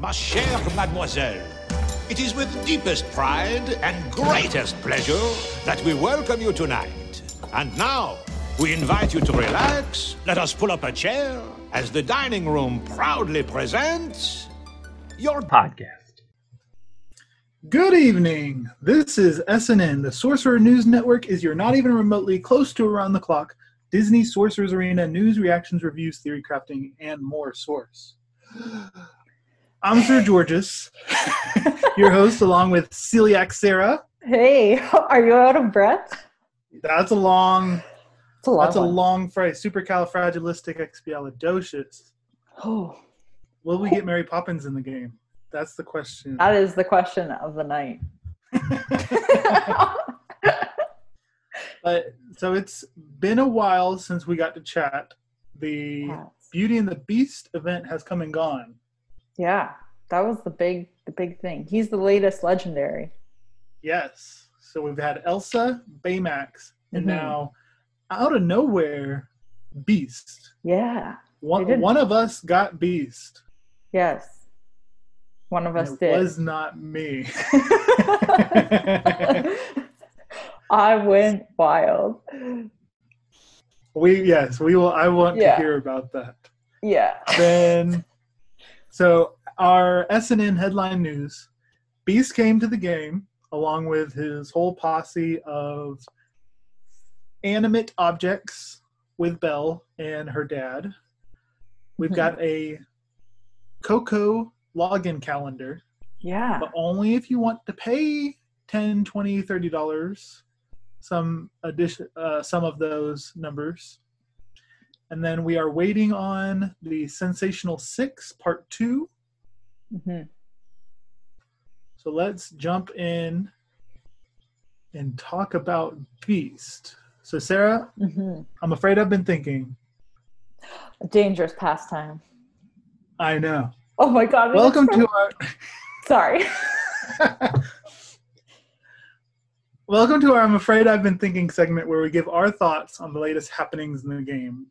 Ma chère mademoiselle, it is with deepest pride and greatest pleasure that we welcome you tonight. And now, we invite you to relax. Let us pull up a chair as the dining room proudly presents your podcast. Good evening. This is SNN. The Sorcerer News Network is your not even remotely close to around the clock Disney Sorcerer's Arena news, reactions, reviews, theory crafting, and more source. I'm Sir Georges, your host, along with Celiac Sarah. Hey, are you out of breath? That's a long. It's a long That's a long phrase. Supercalifragilisticexpialidocious. Oh, Will we get Mary Poppins in the game? That's the question. that is the question of the night. But so it's been a while since we got to chat. The Yes. Beauty and the Beast event has come and gone. Yeah, that was the big the big thing. He's the latest legendary. Yes. So we've had Elsa, Baymax, and Mhm. now out of nowhere, Beast. Yeah. One, one of us got Beast. Yes. One of us did. it was not me. I went wild. we yes, we will. I want Yeah. to hear about that. Yeah. then so our SNN headline news Beast came to the game along with his whole posse of animate objects with Belle and her dad. We've Mhm. got a Coco login calendar, Yeah. but only if you want to pay 10 20 30 dollars some addition uh, some of those numbers and then we are waiting on the sensational six part two hmm so let's jump in and talk about beast so sarah hmm i'm afraid i've been thinking A dangerous pastime. i know Oh my god. welcome to our Sorry. Welcome to our I'm Afraid I've Been Thinking segment where we give our thoughts on the latest happenings in the game.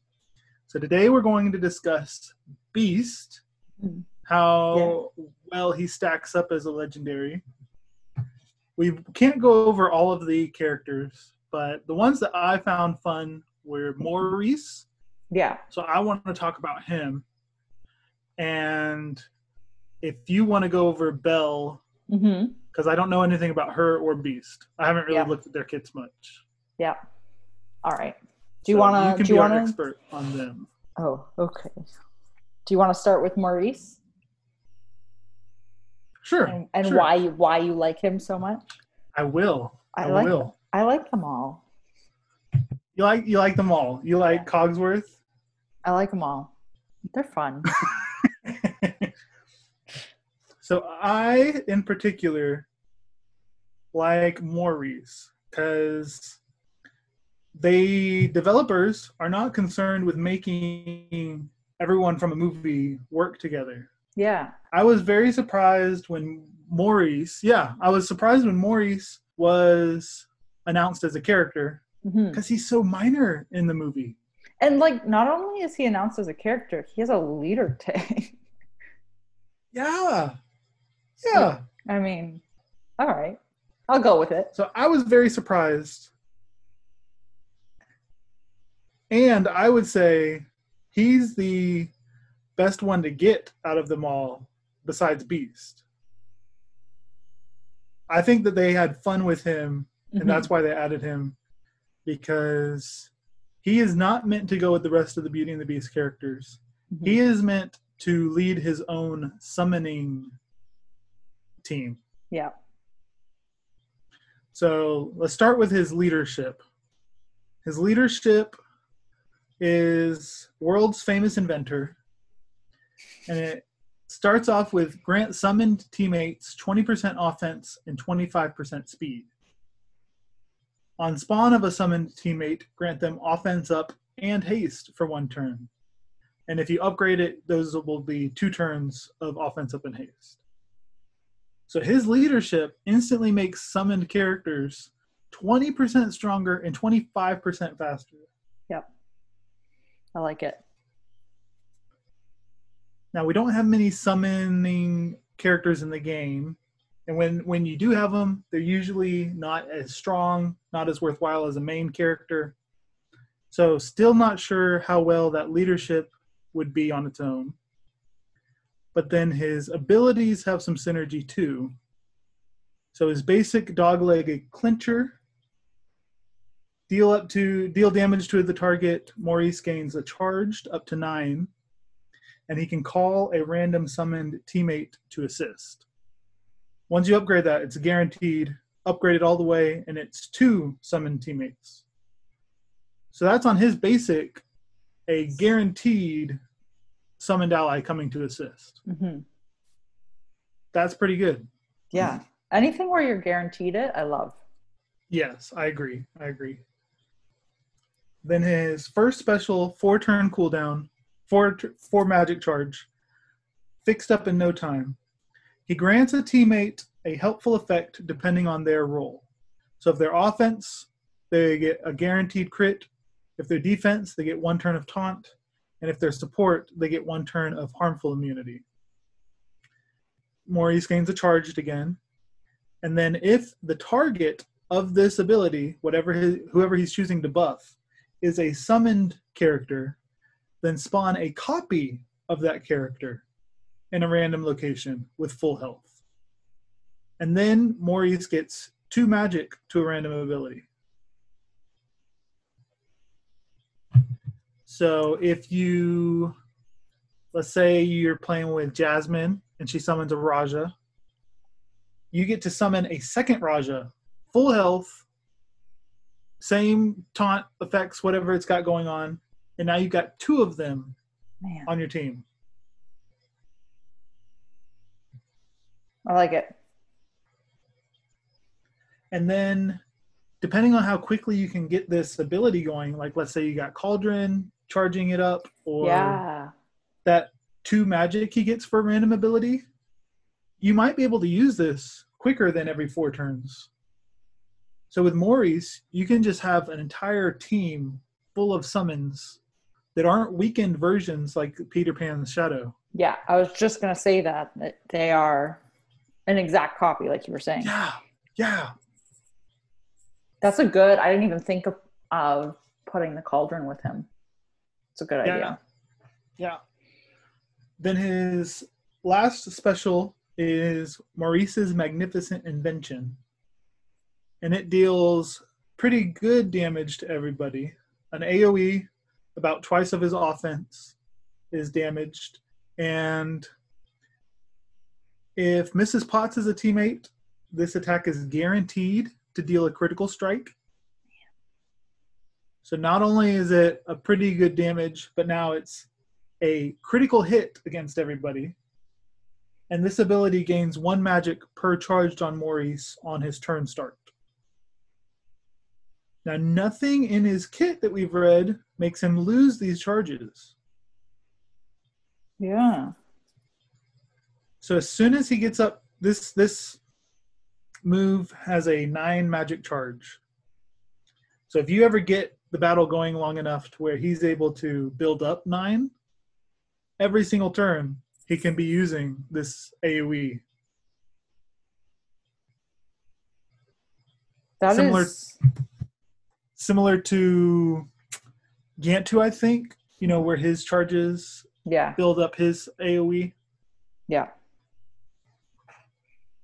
So today we're going to discuss Beast, Mhm. how well he stacks up as a legendary. We can't go over all of the characters, but the ones that I found fun were Maurice. Yeah. So I want to talk about him. And if you want to go over Belle, hmm because I don't know anything about her or Beast. I haven't really Yeah. looked at their kits much. Yeah. All right. Do you So want to? You can be our to? expert on them. Oh, okay. Do you want to start with Maurice Sure. and, and sure. why you why you like him so much? I will. I, I like will. I like them all. You like you like them all. You like Cogsworth. I like them all. They're fun. so I, in particular, like Maurice because they developers are not concerned with making everyone from a movie work together. yeah. I was very surprised when Maurice, yeah, I was surprised when Maurice was announced as a character mm-hmm. because he's so minor in the movie. And like, not only is he announced as a character, he has a leader tag. Yeah. Yeah. I mean, all right, I'll go with it. So I was very surprised. And I would say he's the best one to get out of them all besides Beast. I think that they had fun with him and that's why they added him because he is not meant to go with the rest of the Beauty and the Beast characters. Mhm. He is meant to lead his own summoning team. yeah. So let's start with his leadership. His leadership is world's famous inventor, and it starts off with grant summoned teammates 20% offense and 25% speed. On spawn of a summoned teammate, grant them offense up and haste for one turn. And if you upgrade it, those will be two turns of offense up and haste. So his leadership instantly makes summoned characters 20% stronger and 25% faster. Yep. I like it. Now we don't have many summoning characters in the game, and when when you do have them, they're usually not as strong, not as worthwhile as a main character. So still not sure how well that leadership would be on its own. But then his abilities have some synergy too. So his basic dog-legged clincher deal up to deal damage to the target. Maurice gains a charged up to nine, and he can call a random summoned teammate to assist. Once you upgrade that, it's guaranteed upgraded all the way, and it's two summoned teammates. So that's on his basic, a guaranteed summoned ally coming to assist. hmm That's pretty good. Yeah. Anything where you're guaranteed it, I love. Yes, I agree. I agree. Then his first special four turn cooldown, four four magic charge, fixed up in no time. He grants a teammate a helpful effect depending on their role. So if they're offense, they get a guaranteed crit. If they're defense, they get one turn of taunt, and if they're support, they get one turn of harmful immunity. Maurice gains a charged again, and then if the target of this ability, whatever his, whoever he's choosing to buff, is a summoned character, then spawn a copy of that character in a random location with full health. And then Maurice gets two magic to a random ability. So if you, let's say you're playing with Jasmine and she summons a Raja, you get to summon a second Raja, full health, same taunt effects, whatever it's got going on, and now you've got two of them Man, on your team. I like it. And then, depending on how quickly you can get this ability going, like let's say you got Cauldron charging it up, or yeah. that two magic he gets for a random ability, you might be able to use this quicker than every four turns. So with Maurice, you can just have an entire team full of summons that aren't weakened versions like Peter Pan's Shadow. Yeah. I was just going to say that, that they are an exact copy, like you were saying. Yeah, yeah, That's a good, I didn't even think of, of putting the cauldron with him. It's a good Yeah. idea. yeah. Then his last special is Maurice's Magnificent Invention. And it deals pretty good damage to everybody. An AoE, about twice of his offense, is damaged. And if Mrs. Potts is a teammate, this attack is guaranteed to deal a critical strike. So not only is it a pretty good damage, but now it's a critical hit against everybody. And this ability gains one magic per charged on Maurice on his turn start. Now, nothing in his kit that we've read makes him lose these charges. Yeah. So as soon as he gets up, this this move has a nine magic charge. So if you ever get the battle going long enough to where he's able to build up nine, every single turn he can be using this. AOE. That is Similar- to Gantu, I think, you know, where his charges yeah. build up his. AOE. Yeah.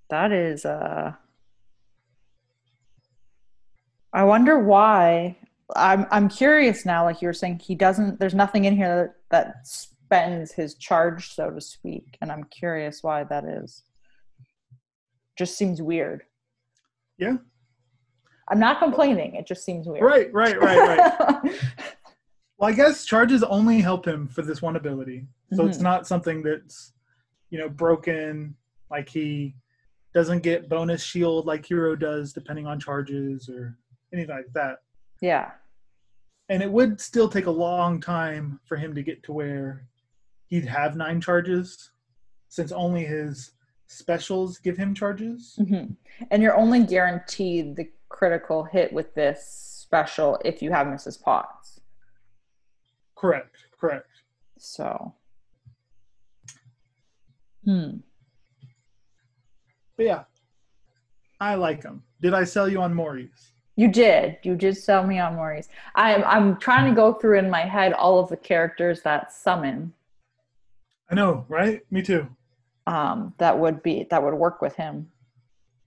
That is uh I wonder why I'm I'm curious now like you were saying he doesn't there's nothing in here that, that spends his charge so to speak and I'm curious why that is. Just seems weird. Yeah. I'm not complaining, it just seems weird. Right, right, right, right. Well, I guess charges only help him for this one ability. So it's Mhm. not something that's, you know, broken. Like he doesn't get bonus shield like Hero does, depending on charges or anything like that. yeah. And it would still take a long time for him to get to where he'd have nine charges, since only his specials give him charges. hmm And you're only guaranteed the critical hit with this special if you have Mrs. Potts. Correct, correct. So Hmm. But yeah, I like him. Did I sell you on Maurice? You did. You did sell me on Maurice. I'm I'm trying to go through in my head all of the characters that summon. I know, right? Me too. Um, that would be that would work with him.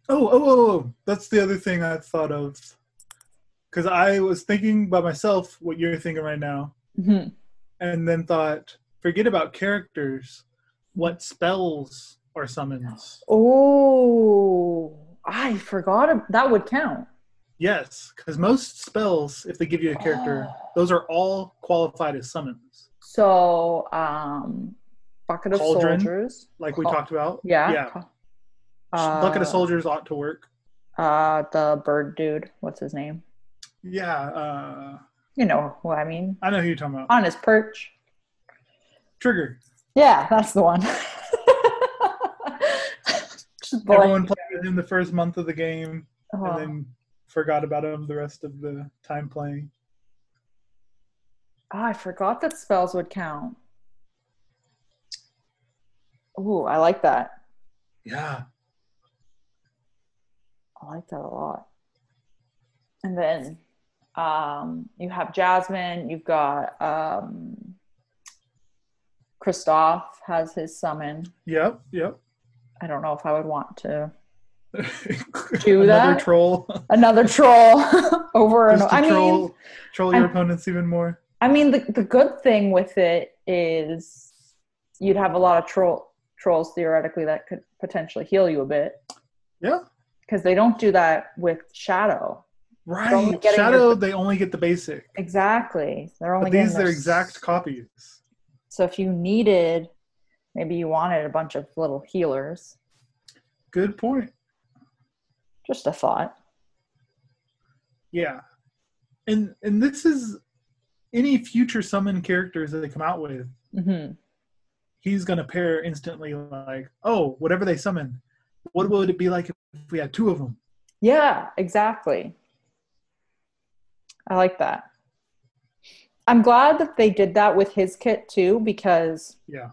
Oh, oh, oh, oh. that's the other thing I thought of. Because I was thinking by myself what you're thinking right now, Mhm. and then thought, forget about characters. What spells are summons? Oh, I forgot. That would count. Yes, because most spells, if they give you a character, Oh. those are all qualified as summons, So, um, bucket of Cauldron? soldiers. like we talked about. Yeah. Yeah. Ca- Bucket of Uh, soldiers ought to work. Uh, the bird dude. What's his name? Yeah, uh, You know who I mean. I know who you're talking about. On his perch. Trigger. Yeah, that's the one. Just. Everyone played with him the first month of the game, Oh, and then forgot about him the rest of the time playing. oh, I forgot that spells would count. Ooh, I like that. Yeah. I like that a lot. And then um, you have Jasmine. You've got um, Kristoff has his summon. Yep. Yep. I don't know if I would want to Do that. Another that? troll. another troll over and Just to I mean, troll, troll your I'm- opponents even more. I mean, the, the good thing with it is you'd have a lot of troll trolls theoretically that could potentially heal you a bit Yeah. Because they don't do that with Shadow. Right. Shadow, your- they only get the basic. Exactly, they're only But these getting they're exact copies. So if you needed, maybe you wanted a bunch of little healers. Good point. Just a thought. Yeah. And and this is any future summon characters that they come out with, hmm he's gonna pair instantly like, oh, whatever they summon, what would it be like if we had two of them? Yeah, exactly. I like that. I'm glad that they did that with his kit too because Yeah.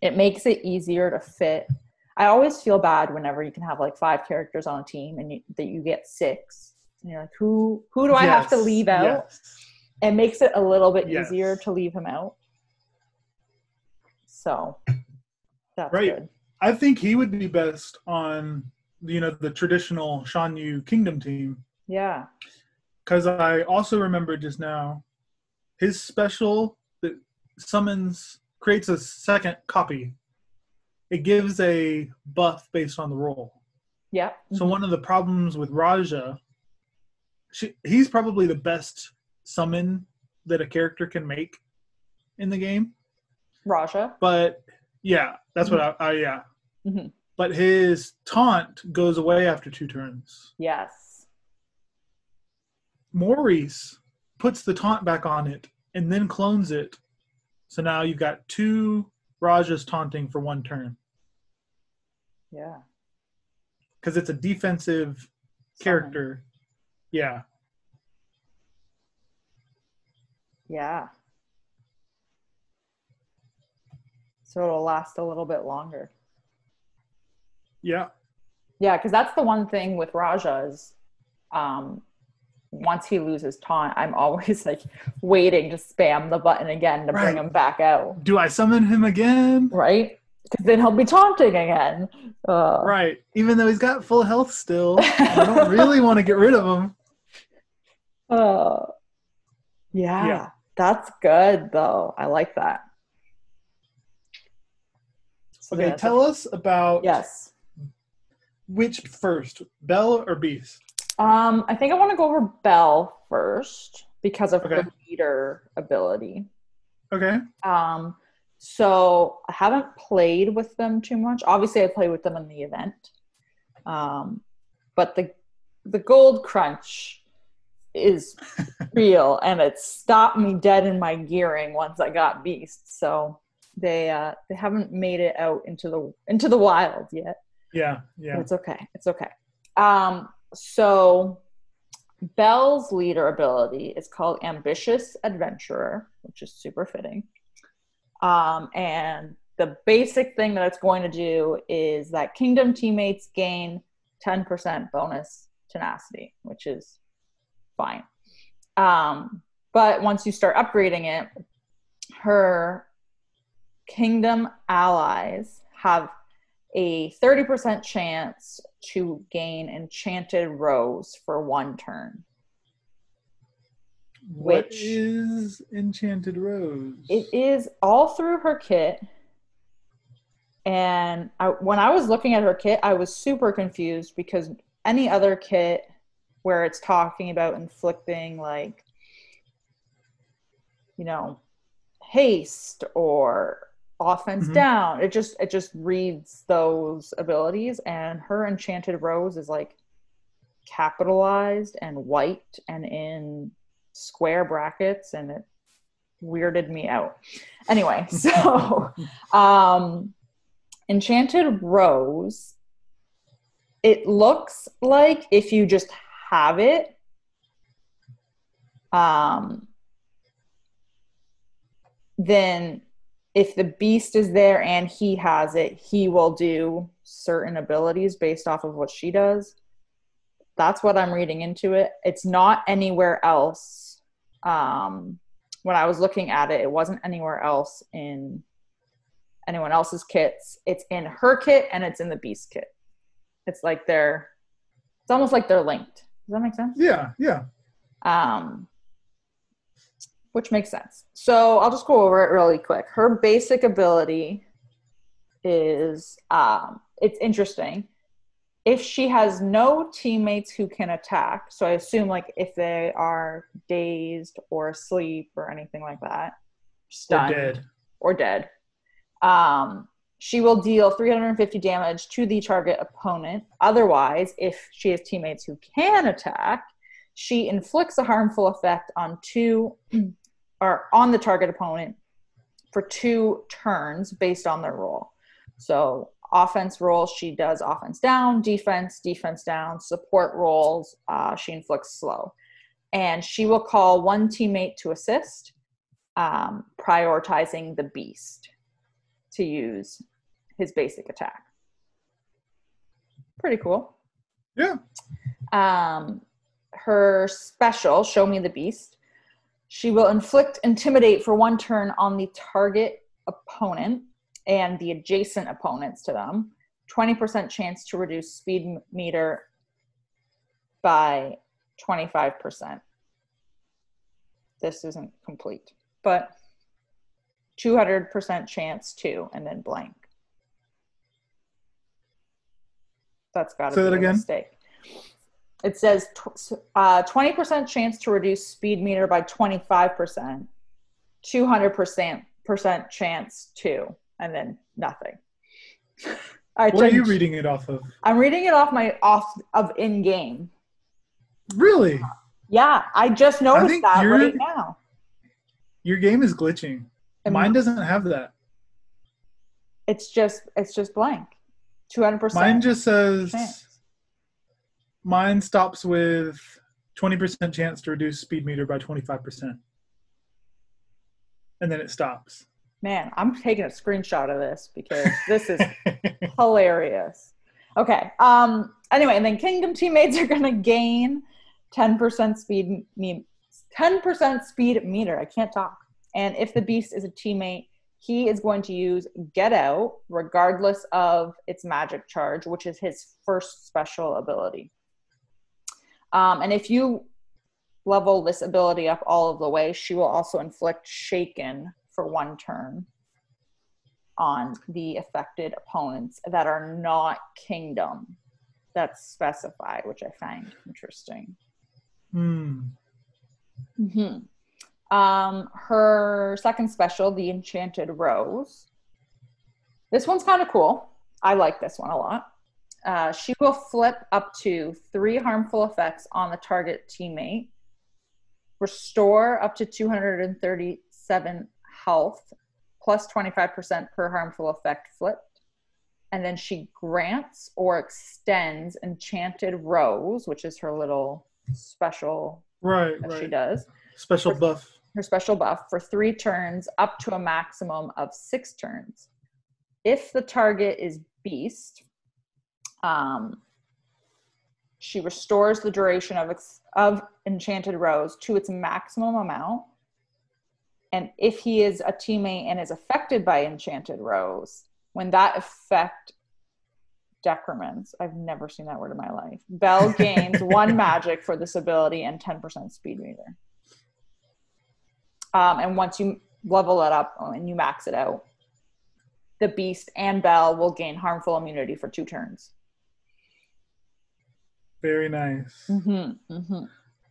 it makes it easier to fit. I always feel bad whenever you can have like five characters on a team and you, that you get six. And you're like, who who do I have to leave out? yes. It makes it a little bit Yes. easier to leave him out. So that's Right. good. I think he would be best on you know the traditional Shan Yu Kingdom team Yeah. because I also remember just now his special that summons creates a second copy. It gives a buff based on the roll. Yeah. So one of the problems with Raja, she, he's probably the best summon that a character can make in the game. Raja. But yeah, that's what I, I yeah. Mhm. But his taunt goes away after two turns. Yes. Maurice puts the taunt back on it and then clones it. So now you've got two Rajas taunting for one turn Yeah. because it's a defensive character. Yeah. Yeah. So it'll last a little bit longer. Yeah. Yeah, because that's the one thing with Raja is um, once he loses taunt, I'm always like waiting to spam the button again to bring him back out. Do I summon him again? Right? Because then he'll be taunting again. Uh, Right. Even though he's got full health still, I don't really want to get rid of him. uh, yeah, Yeah. That's good though. I like that. So Okay, tell us about Yes. Which first, Belle or Beast? Um, I think I want to go over Belle first because of Okay. her leader ability. Okay. Um, so I haven't played with them too much. Obviously, I played with them in the event. Um, but the the gold crunch is real, and it stopped me dead in my gearing once I got Beast. So they uh, they haven't made it out into the into the wild yet. Yeah. But Yeah. it's okay. It's okay. Um, so Belle's leader ability is called Ambitious Adventurer, which is super fitting. Um, and the basic thing that it's going to do is that kingdom teammates gain 10% bonus tenacity, which is fine. Um, but once you start upgrading it, her kingdom allies have a 30% chance to gain enchanted rose for one turn. What Which- is Enchanted Rose? It is all through her kit. And I, when I was looking at her kit, I was super confused because any other kit where it's talking about inflicting, like, you know, haste or offense Mhm. down, it just it just reads those abilities. And her enchanted rose is like capitalized and white and in square brackets, and it weirded me out. Anyway, so um enchanted rose it looks like if you just have it um then if the beast is there and he has it he will do certain abilities based off of what she does. That's what i'm reading into it. It's not anywhere else um when i was looking at it it wasn't anywhere else in anyone else's kits. It's in her kit and it's in the beast kit. It's like they're it's almost like they're linked. Does that make sense? Yeah, yeah. um, which makes sense. So I'll just go over it really quick. Her basic ability is um, it's interesting. If she has no teammates who can attack, so I assume like if they are dazed or asleep or anything like that, Or dead. or dead. Um, she will deal 350 damage to the target opponent. Otherwise, if she has teammates who can attack, she inflicts a harmful effect on two or on the target opponent for two turns based on their role. So, offense rolls, she does offense down, defense, defense down, support rolls, uh, she inflicts slow. And she will call one teammate to assist, um, prioritizing the beast to use his basic attack. Pretty cool. Yeah. Um, her special, Show Me the Beast, she will inflict intimidate for one turn on the target opponent and the adjacent opponents to them. 20% chance to reduce speed meter by 25%. This isn't complete, but 200% chance to, and then blank. That's got to Say be that a again. mistake. It says uh, 20% chance to reduce speed meter by 25%, 200% chance to, and then nothing. I What are you reading it off of? I'm reading it off my off of in game. Really? Yeah, I just noticed think that right now. Your game is glitching. And Mine doesn't have that. It's just it's just blank. 200%. Mine just says. Mine stops with 20% chance to reduce speed meter by 25%. And then it stops. Man, I'm taking a screenshot of this because this is hilarious. Okay. Um. Anyway, and then Kingdom teammates are going to gain 10% speed me 10% speed meter. I can't talk. And if the beast is a teammate, he is going to use Get Out regardless of its magic charge, which is his first special ability. Um, and if you level this ability up all of the way, she will also inflict Shaken for one turn on the affected opponents that are not kingdom that's specified, which I find interesting. Hmm. hmm Um, her second special, the Enchanted Rose. This one's kind of cool. I like this one a lot. Uh, she will flip up to three harmful effects on the target teammate, restore up to 237 health, plus 25% per harmful effect flipped. And then she grants or extends Enchanted Rose, which is her little special Right, that she does Special buff. her special buff for three turns up to a maximum of six turns. if the target is beast, um, she restores the duration of ex- of enchanted rose to its maximum amount. And if he is a teammate and is affected by enchanted rose, when that effect decrements, I've never seen that word in my life. Belle gains one magic for this ability and 10% speed meter. Um, and once you level it up and you max it out, the beast and Belle will gain harmful immunity for two turns. Very nice. Mm-hmm, mm-hmm.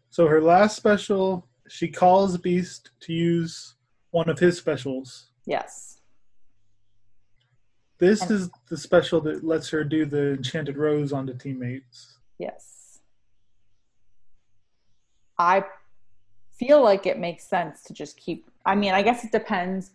So her last special, she calls Beast to use one of his specials. Yes. This And- is the special that lets her do the enchanted rose onto teammates. Yes. I feel like it makes sense to just keep I mean, I guess it depends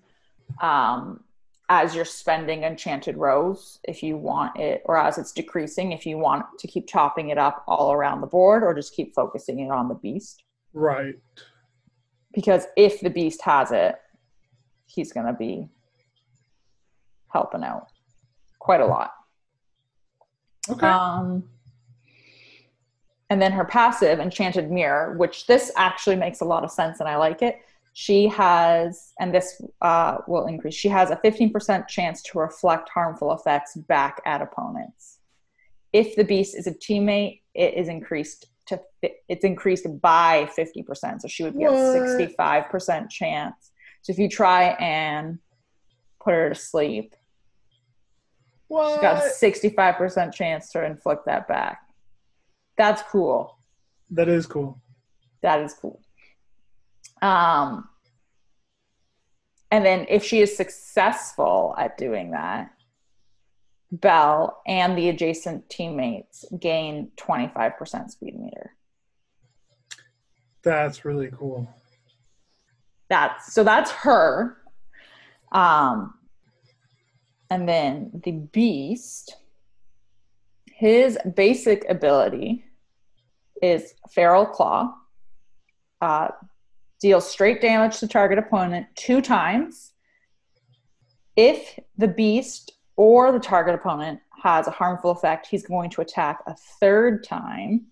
um as you're spending enchanted rose if you want it or as it's decreasing if you want to keep chopping it up all around the board or just keep focusing it on the beast Right. because if the beast has it he's going to be helping out quite a lot Okay. Um, and then her passive, Enchanted Mirror, which this actually makes a lot of sense and I like it. She has, and this uh, will increase, she has a 15% chance to reflect harmful effects back at opponents. If the beast is a teammate, it is increased to, it's increased by 50%. So she would be What? at 65% chance. So if you try and put her to sleep, what? She's got a 65% chance to inflict that back. That's cool. that is cool. That is cool. Um, and then if she is successful at doing that, Belle and the adjacent teammates gain 25% speed meter. That's really cool. That's so that's her. Um, and then the beast, his basic ability is feral claw. Uh, deals straight damage to target opponent two times. If the beast or the target opponent has a harmful effect, he's going to attack a third time.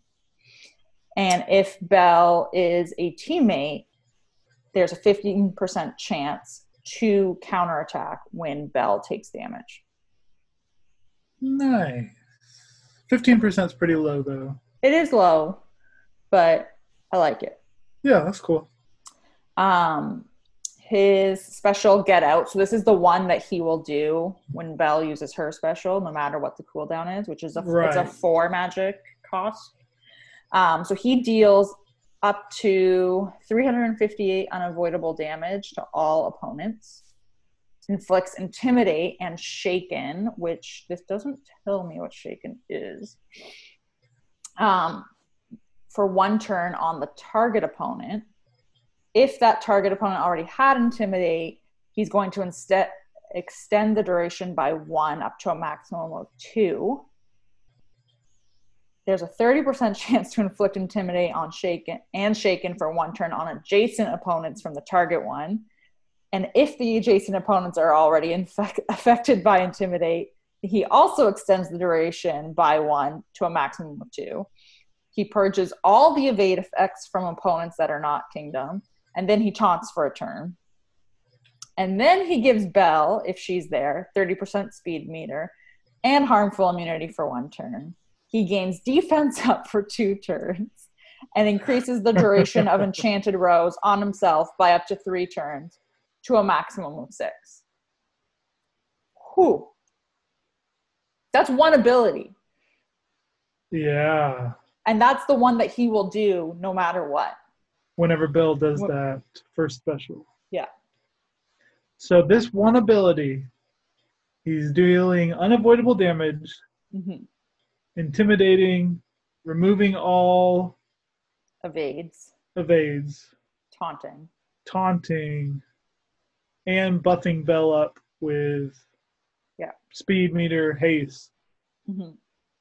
And if Belle is a teammate, there's a 15% chance to counterattack when Belle takes damage. Nice. Fifteen percent is pretty low though. It is low, but I like it. Yeah, that's cool. Um, his special get out. So this is the one that he will do when Belle uses her special, no matter what the cooldown is, which is a it's a four magic cost. Um, so he deals up to 358 unavoidable damage to all opponents. Inflicts intimidate and shaken, which this doesn't tell me what shaken is. Um, for one turn on the target opponent. If that target opponent already had intimidate, he's going to instead extend the duration by one up to a maximum of two. There's a 30% chance to inflict intimidate on shaken and shaken for one turn on adjacent opponents from the target one. And if the adjacent opponents are already infect- affected by intimidate, he also extends the duration by one to a maximum of two. He purges all the evade effects from opponents that are not kingdom, and then he taunts for a turn. And then he gives Belle, if she's there, 30% speed meter and harmful immunity for one turn. He gains defense up for two turns and increases the duration of Enchanted Rose on himself by up to three turns to a maximum of six. Whew. That's one ability. Yeah. And that's the one that he will do no matter what. Whenever Bill does that first special. Yeah. So this one ability, he's dealing unavoidable damage, hmm intimidating, removing all Evades, evades, taunting. taunting, and buffing Belle up with Yeah. speed meter, haste, hmm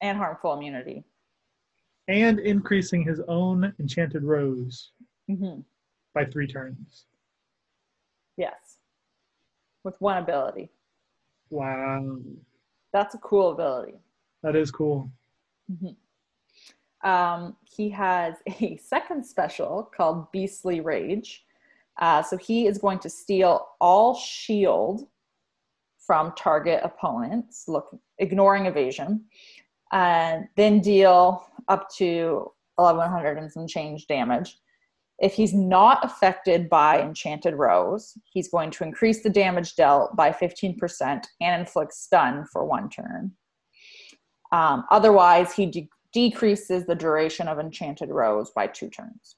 And harmful immunity. and increasing his own enchanted rose hmm by three turns. Yes. With one ability. Wow. That's a cool ability. That is cool. Um, he has a second special called Beastly Rage. Uh, so he is going to steal all shield from target opponents, look ignoring evasion, and then deal up to 1100 and some change damage. If he's not affected by Enchanted Rose, he's going to increase the damage dealt by 15% and inflict stun for one turn. Um, otherwise, he de- decreases the duration of Enchanted Rose by two turns.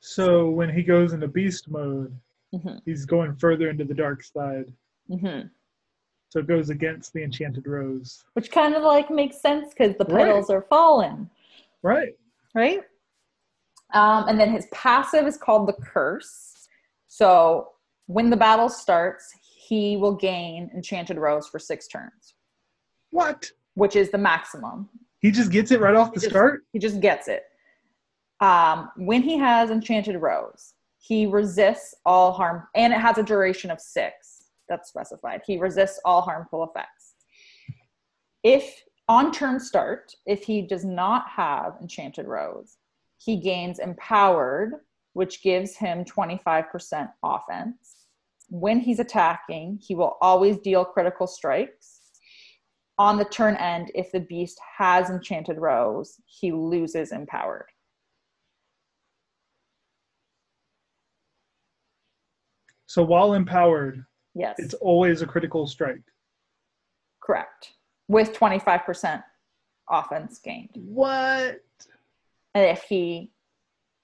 So when he goes into beast mode, Mhm. he's going further into the dark side. hmm So it goes against the enchanted rose. Which kind of like makes sense because the Right. petals are fallen, Right. right? Um, and then his passive is called the Curse. So when the battle starts, he will gain Enchanted Rose for six turns, What? which is the maximum. He just gets it right off the He just- start? He just gets it. Um, when he has Enchanted Rose, he resists all harm, and it has a duration of six. That's specified. He resists all harmful effects. If on turn start, if he does not have Enchanted Rose, he gains Empowered, which gives him 25% offense. When he's attacking, he will always deal critical strikes on the turn end, if the beast has enchanted rose, he loses empowered. So while empowered, Yes, it's always a critical strike. correct. With 25% offense gained. What? And if he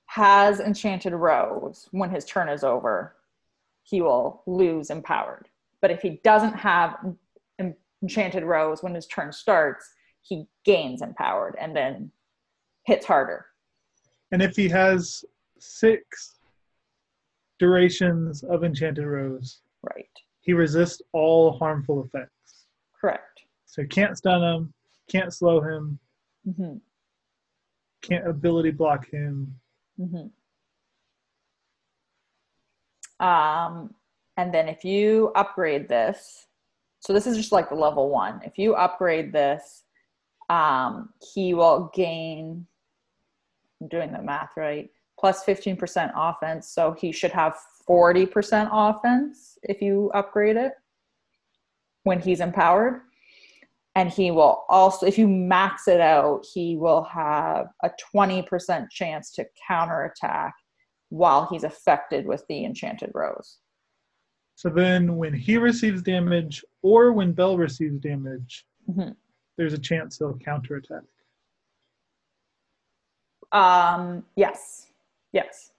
has enchanted rose when his turn is over, he will lose empowered. But if he doesn't have enchanted rose when his turn starts, he gains empowered and then hits harder. And if he has six durations of enchanted rose, Right. he resists all harmful effects. Correct. So can't stun him, can't slow him, hmm can't ability block him. hmm Um, and then if you upgrade this, so this is just like the level one. If you upgrade this, um, he will gain. I'm doing the math right. Plus 15% offense, so he should have 40% offense if you upgrade it when he's empowered. And he will also, if you max it out, he will have a 20% chance to counterattack while he's affected with the Enchanted Rose. So then when he receives damage or when Belle receives damage, Mhm. there's a chance he'll counterattack. Um, yes, yes.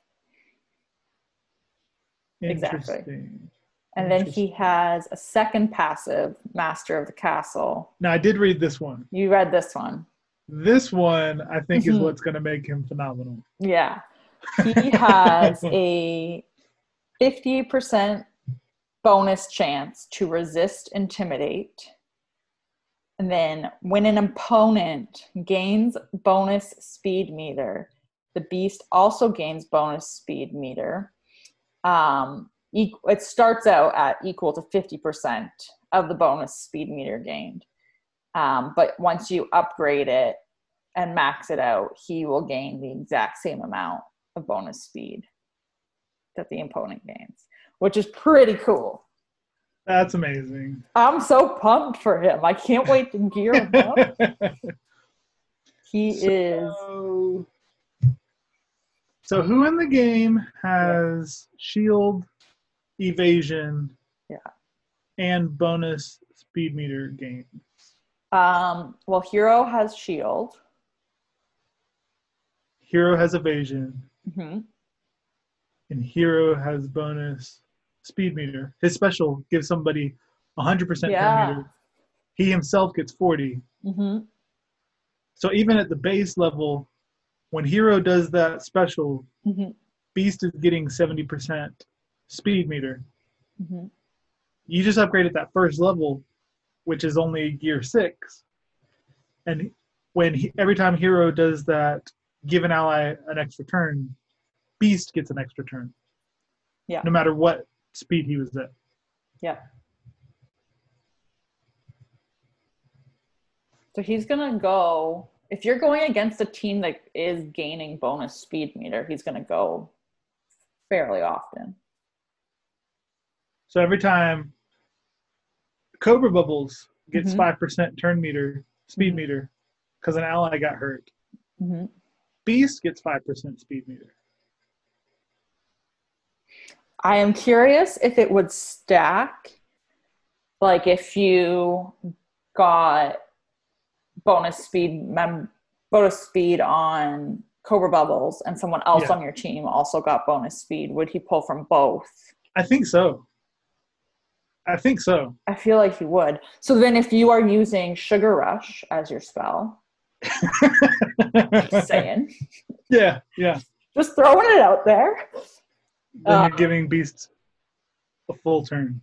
Exactly. And then he has a second passive, Master of the Castle. Now I did read this one. You read this one. This one I think is Mhm. what's going to make him phenomenal. Yeah. He has a 50% bonus chance to resist intimidate. And then when an opponent gains bonus speed meter, the beast also gains bonus speed meter. Um, it starts out at equal to 50% of the bonus speed meter gained. Um, but once you upgrade it and max it out, he will gain the exact same amount of bonus speed that the opponent gains, which is pretty cool. That's amazing. I'm so pumped for him. I can't wait to gear him up. He is So, so who in the game has shield, evasion, Yeah. and bonus speed meter gain? um well hero has shield. Hero has evasion, hmm and hero has bonus speed meter. His special gives somebody 100% Yeah. meter. He himself gets 40. hmm So even at the base level, when hero does that special, hmm beast is getting 70% speed meter. hmm you just upgrade at that first level, which is only gear six. And when he, every time hero does that, give an ally an extra turn, beast gets an extra turn. Yeah. No matter what speed he was at. Yeah. So he's gonna go. If you're going against a team that is gaining bonus speed meter, he's gonna go fairly often. So every time Cobra Bubbles gets Mhm. 5 percent turn meter speed Mhm. meter because an ally got hurt. hmm Beast gets five percent speed meter. I am curious if it would stack, like if you got bonus speed mem- bonus speed on Cobra Bubbles and someone else Yeah. on your team also got bonus speed, would he pull from both? I think so. I think so. I feel like he would. So then if you are using Sugar Rush as your spell, just saying, yeah, yeah. just throwing it out there. Then Uh, you're giving Beast a full turn.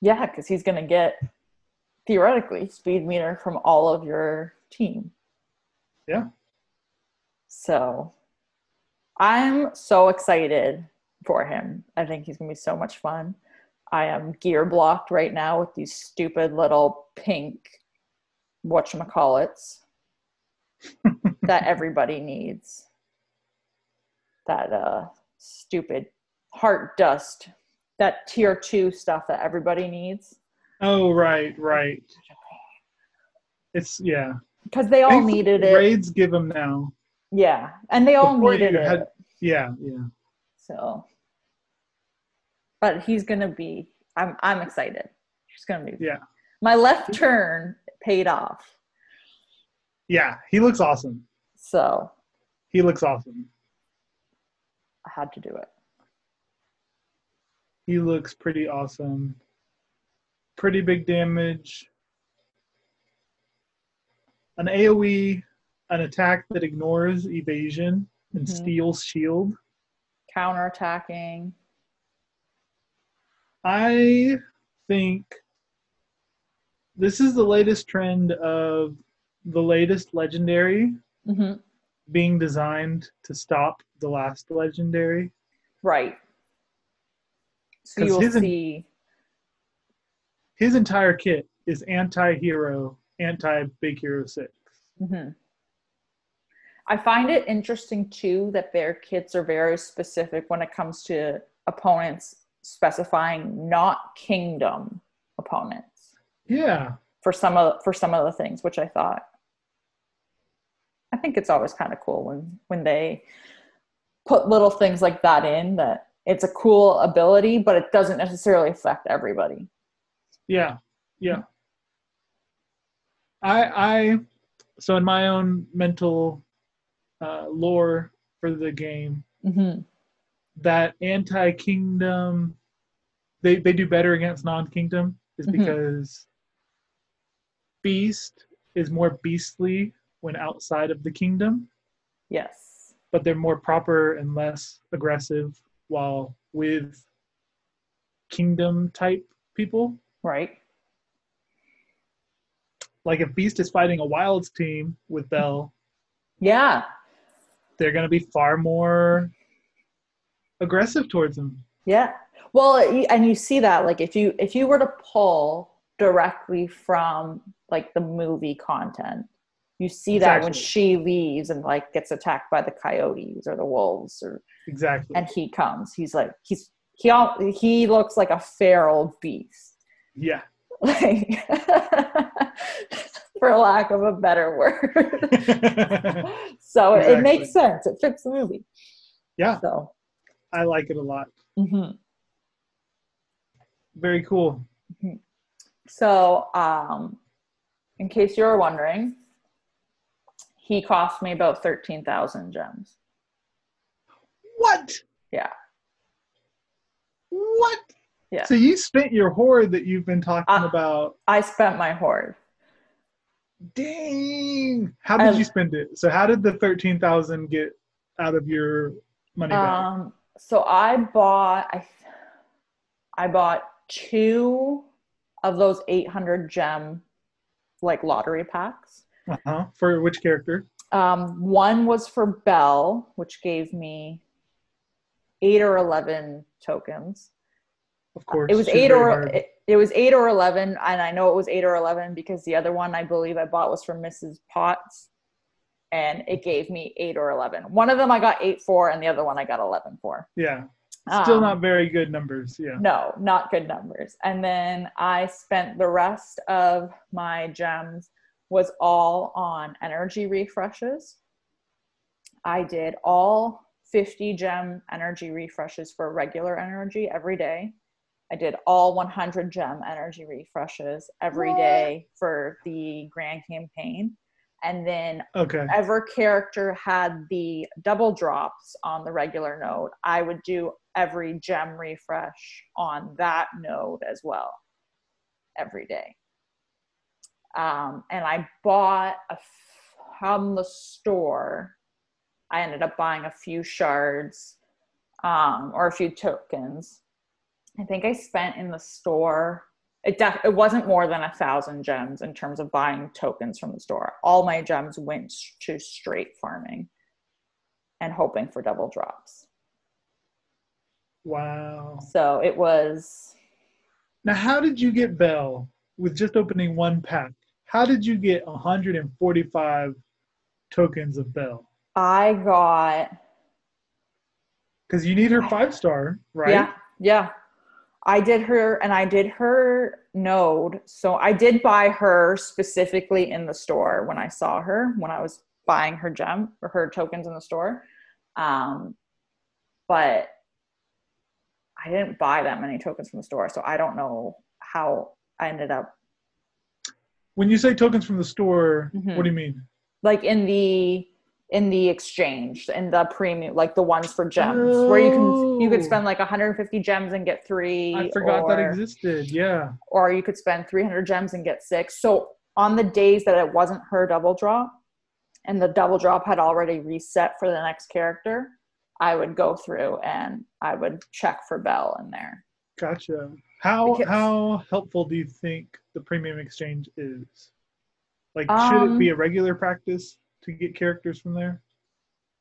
Yeah, because he's going to get theoretically speed meter from all of your team. Yeah. So I'm so excited for him. I think he's going to be so much fun. I am gear blocked right now with these stupid little pink whatchamacallits that everybody needs. That uh stupid heart dust, that tier two stuff that everybody needs. Oh, right, right. It's yeah. Because they all needed it. Raids give them now. Yeah. And they all Before needed you it. Yeah, yeah. So but he's gonna be I'm I'm excited. He's gonna be Yeah. my left turn paid off. Yeah, he looks awesome. So He looks awesome. I had to do it. He looks pretty awesome. Pretty big damage. An AoE, an attack that ignores evasion and Mhm. steals shield. Counterattacking. I think this is the latest trend of the latest legendary hmm being designed to stop the last legendary. Right. So you'll his- see His entire kit is anti-hero, anti-Big Hero 6. hmm I find it interesting too that their kits are very specific when it comes to opponents specifying not kingdom opponents Yeah. for some of for some of the things, which I thought I think it's always kind of cool when when they put little things like that in that it's a cool ability, but it doesn't necessarily affect everybody. Yeah, yeah. I I so in my own mental uh, lore for the game, hmm that anti-kingdom they they do better against non-kingdom is Mhm. because beast is more beastly when outside of the kingdom, Yes. but they're more proper and less aggressive while with kingdom type people. Right. Like if Beast is fighting a Wilds team with Belle, Yeah. they're going to be far more aggressive towards him. Yeah. Well, and you see that like if you if you were to pull directly from like the movie content, you see that when she leaves and like gets attacked by the coyotes or the wolves or Exactly. and he comes, he's like he's he all, he looks like a feral beast. yeah. Like for lack of a better word. so it makes sense. It fits the movie. yeah, So I like it a lot. mhm. Very cool. So, um, in case you were wondering, he cost me about 13,000 gems. What? Yeah. What? Yeah. So you spent your hoard that you've been talking Uh, about. I spent my hoard. Dang. How did Um, you spend it? So how did the 13,000 get out of your money bag? Um, so I bought, I, I bought two of those 800 gem like lottery packs. uh-huh. For which character? Um, one was for Belle, which gave me eight or 11 tokens. of course. it was eight or it, it was eight or eleven, and I know it was eight or eleven because the other one I believe I bought was from Mrs. Potts, and it gave me eight or eleven. One of them I got eight for, and the other one I got eleven for. yeah. Still Um, not very good numbers. Yeah. No, not good numbers. And then I spent the rest of my gems was all on energy refreshes. I did all 50 gem energy refreshes for regular energy every day. I did all 100 gem energy refreshes every What? day for the grand campaign. And then Okay. whatever character had the double drops on the regular node, I would do every gem refresh on that node as well every day. Um, and I bought a from the store. I ended up buying a few shards um, or a few tokens. I think I spent in the store it def- it wasn't more than a thousand gems in terms of buying tokens from the store. All my gems went to straight farming and hoping for double drops. Wow. So it was Now, how did you get Belle with just opening one pack? How did you get 145 tokens of Belle? I got Because you need her five star, right? yeah yeah. I did her and I did her node. So I did buy her specifically in the store when I saw her when I was buying her gem or her tokens in the store. Um, but I didn't buy that many tokens from the store, so I don't know how I ended up When you say tokens from the store, Mhm. what do you mean? like in the in the exchange in the premium like the ones for gems where you can you could Oh. spend like 150 gems and get three I forgot that existed. Yeah. or you could spend 300 gems and get six. So on the days that it wasn't her double drop and the double drop had already reset for the next character, I would go through and I would check for Belle in there. Gotcha. How Because- how helpful do you think the premium exchange is? Like, should it Um, be a regular practice to get characters from there?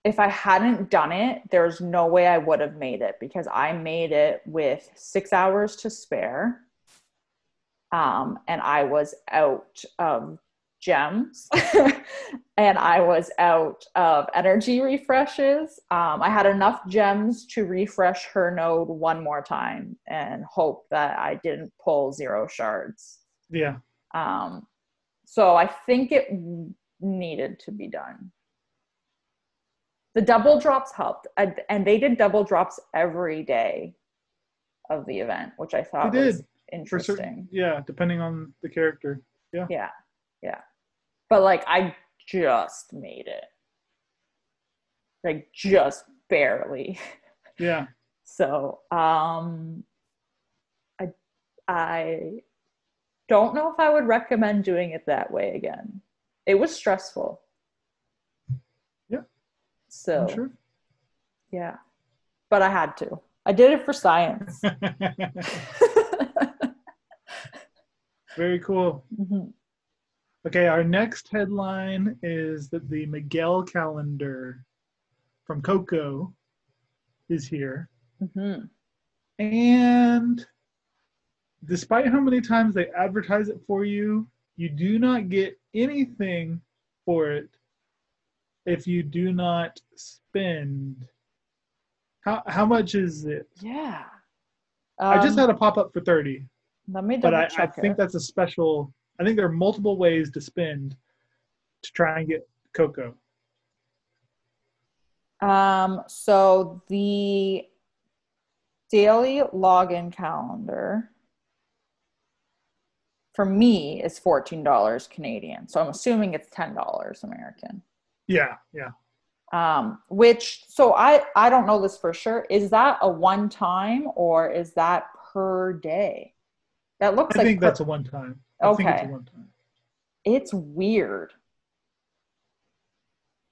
If I hadn't done it, there's no way I would have made it because I made it with six hours to spare. Um, and I was out of gems and I was out of energy refreshes. Um, I had enough gems to refresh her node one more time and hope that I didn't pull zero shards. Yeah. Um, so I think it needed to be done. The double drops helped, and they did double drops every day of the event, which I thought They was did, interesting. certain, yeah, depending on the character. Yeah. Yeah, yeah. But like, I just made it, like just barely. Yeah. So, um, I, I don't know if I would recommend doing it that way again. It was stressful. Yeah, So, sure. yeah, but I had to. I did it for science. Very cool. Mhm. Okay, our next headline is that the Miguel calendar from Coco is here. Mhm. And despite how many times they advertise it for you, you do not get anything for it if you do not spend. How, how much is it? Yeah. I just Um, had a pop up for 30, Let me but double I, I check think it. that's a special. I think there are multiple ways to spend to try and get Coco. Um, so the daily login calendar for me is fourteen dollars Canadian. So I'm assuming it's ten dollars American. Yeah, yeah. Um, which so I I don't know this for sure. Is that a one time or is that per day? That looks I like think per- that's a one time. I think it's Okay. a one time. it's weird.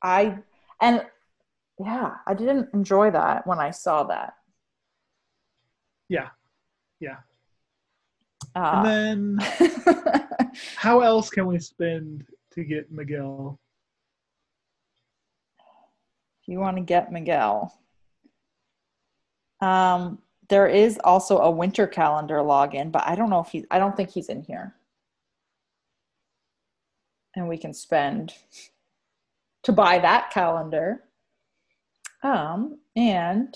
I and yeah, I didn't enjoy that when I saw that. Yeah, yeah. And then how else can we spend to get Miguel? if you want to get Miguel, um, there is also a winter calendar login, but I don't know if he I don't think he's in here. And we can spend to buy that calendar. Um, and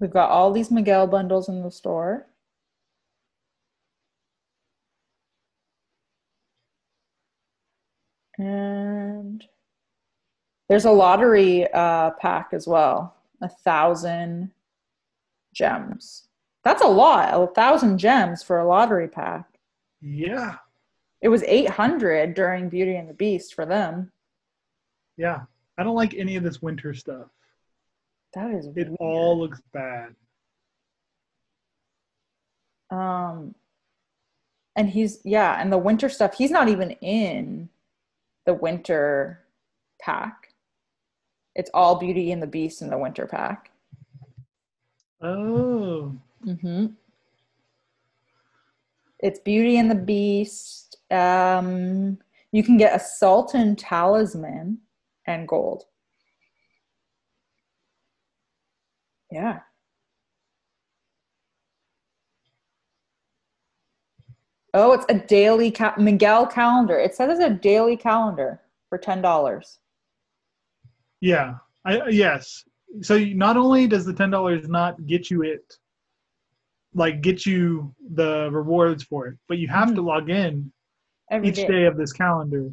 we've got all these Miguel bundles in the store. And there's a lottery uh, pack as well. A thousand gems. That's a lot. A thousand gems for a lottery pack. Yeah. It was 800 during Beauty and the Beast for them. Yeah. I don't like any of this winter stuff. That is It weird. all looks bad. um and he's yeah, and the winter stuff, he's not even in the winter pack. It's all Beauty and the Beast in the winter pack. Oh. Mm-hmm. It's Beauty and the Beast. Um, you can get a Sultan talisman and gold. Yeah. Oh, it's a daily ca- Miguel calendar. It says it's a daily calendar for ten dollars. Yeah. I yes. So not only does the ten dollars not get you it, like get you the rewards for it, but you have to mm-hmm. log in Every each day. day of this calendar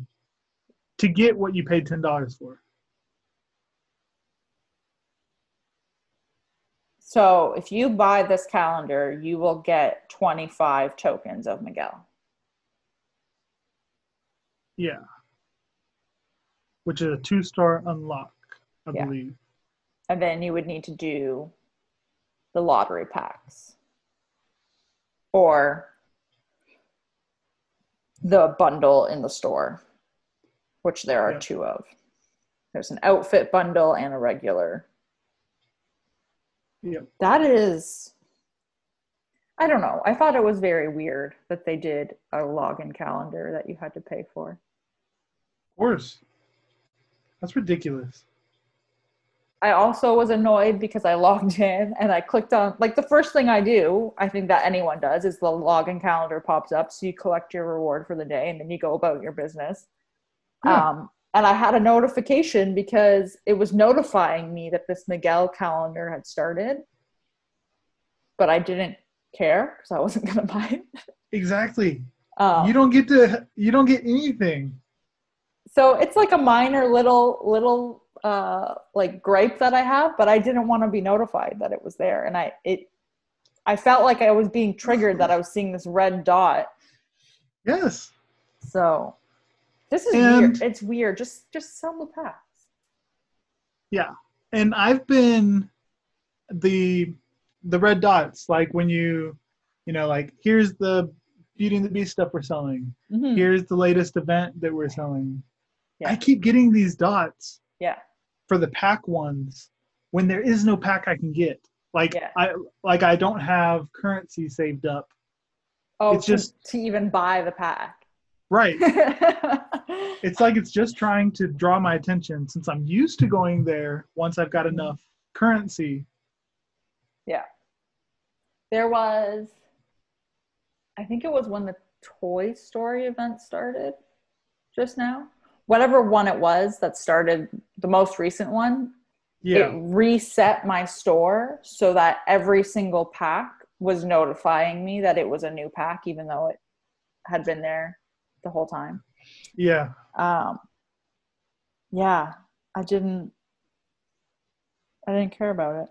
to get what you paid ten dollars for. So if you buy this calendar, you will get 25 tokens of Miguel. Yeah. Which is a two star unlock, I Yeah. believe. And then you would need to do the lottery packs or the bundle in the store, which there are Yeah. two of. There's an outfit bundle and a regular. Yep. That is, I don't know. I thought it was very weird that they did a login calendar that you had to pay for. Of course. That's ridiculous. I also was annoyed because I logged in and I clicked on like the first thing I do, I think that anyone does, is the login calendar pops up. So you collect your reward for the day and then you go about your business. Yeah. Um, and I had a notification because it was notifying me that this Miguel calendar had started, but I didn't care because I wasn't going to buy it. Exactly. Um, You don't get to you don't get anything. so it's like a minor little little uh like gripe that i have but i didn't want to be notified that it was there and i it i felt like i was being triggered that i was seeing this red dot Yes. so this is And- weird it's weird just just sell the packs Yeah. And I've been the the red dots, like when you you know, like here's the Beauty and the Beast stuff we're selling. Mhm. Here's the latest event that we're selling. Yeah. I keep getting these dots yeah for the pack ones when there is no pack I can get. Like Yeah. I like I don't have currency saved up. oh It's to, just- to even buy the pack Right. it's like it's just trying to draw my attention since I'm used to going there once I've got enough currency. Yeah. There was i think it was when the toy story event started just now whatever one it was that started the most recent one Yeah. it reset my store so that every single pack was notifying me that it was a new pack even though it had been there the whole time Yeah. um yeah i didn't i didn't care about it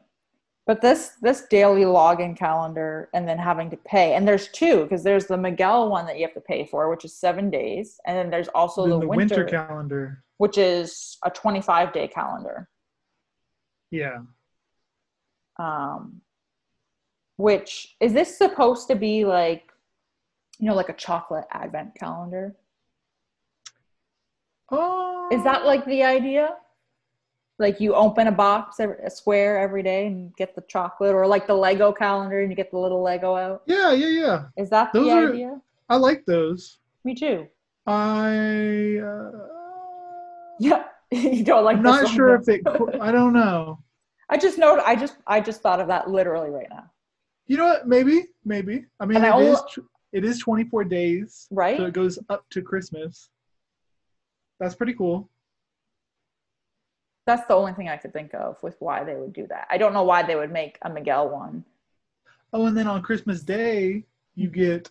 but this this daily login calendar and then having to pay and there's two because there's the miguel one that you have to pay for which is seven days and then there's also Then the, the winter, winter calendar. which is a 25 day calendar Yeah. um which is this supposed to be like you know like a chocolate advent calendar Oh. is that like the idea like you open a box a square every day and get the chocolate or like the lego calendar and you get the little lego out Yeah, yeah, yeah. is that Those the are- idea I like those. me too I. Uh, yeah you don't like I'm not sure if it. I don't know. I just know. I just I just thought of that literally right now. You know what? Maybe, maybe. I mean, and it I only, is, it is 24 days, Right? So it goes up to Christmas. That's pretty cool. That's the only thing I could think of with why they would do that. I don't know why they would make a Miguel one. Oh, and then on Christmas Day, you get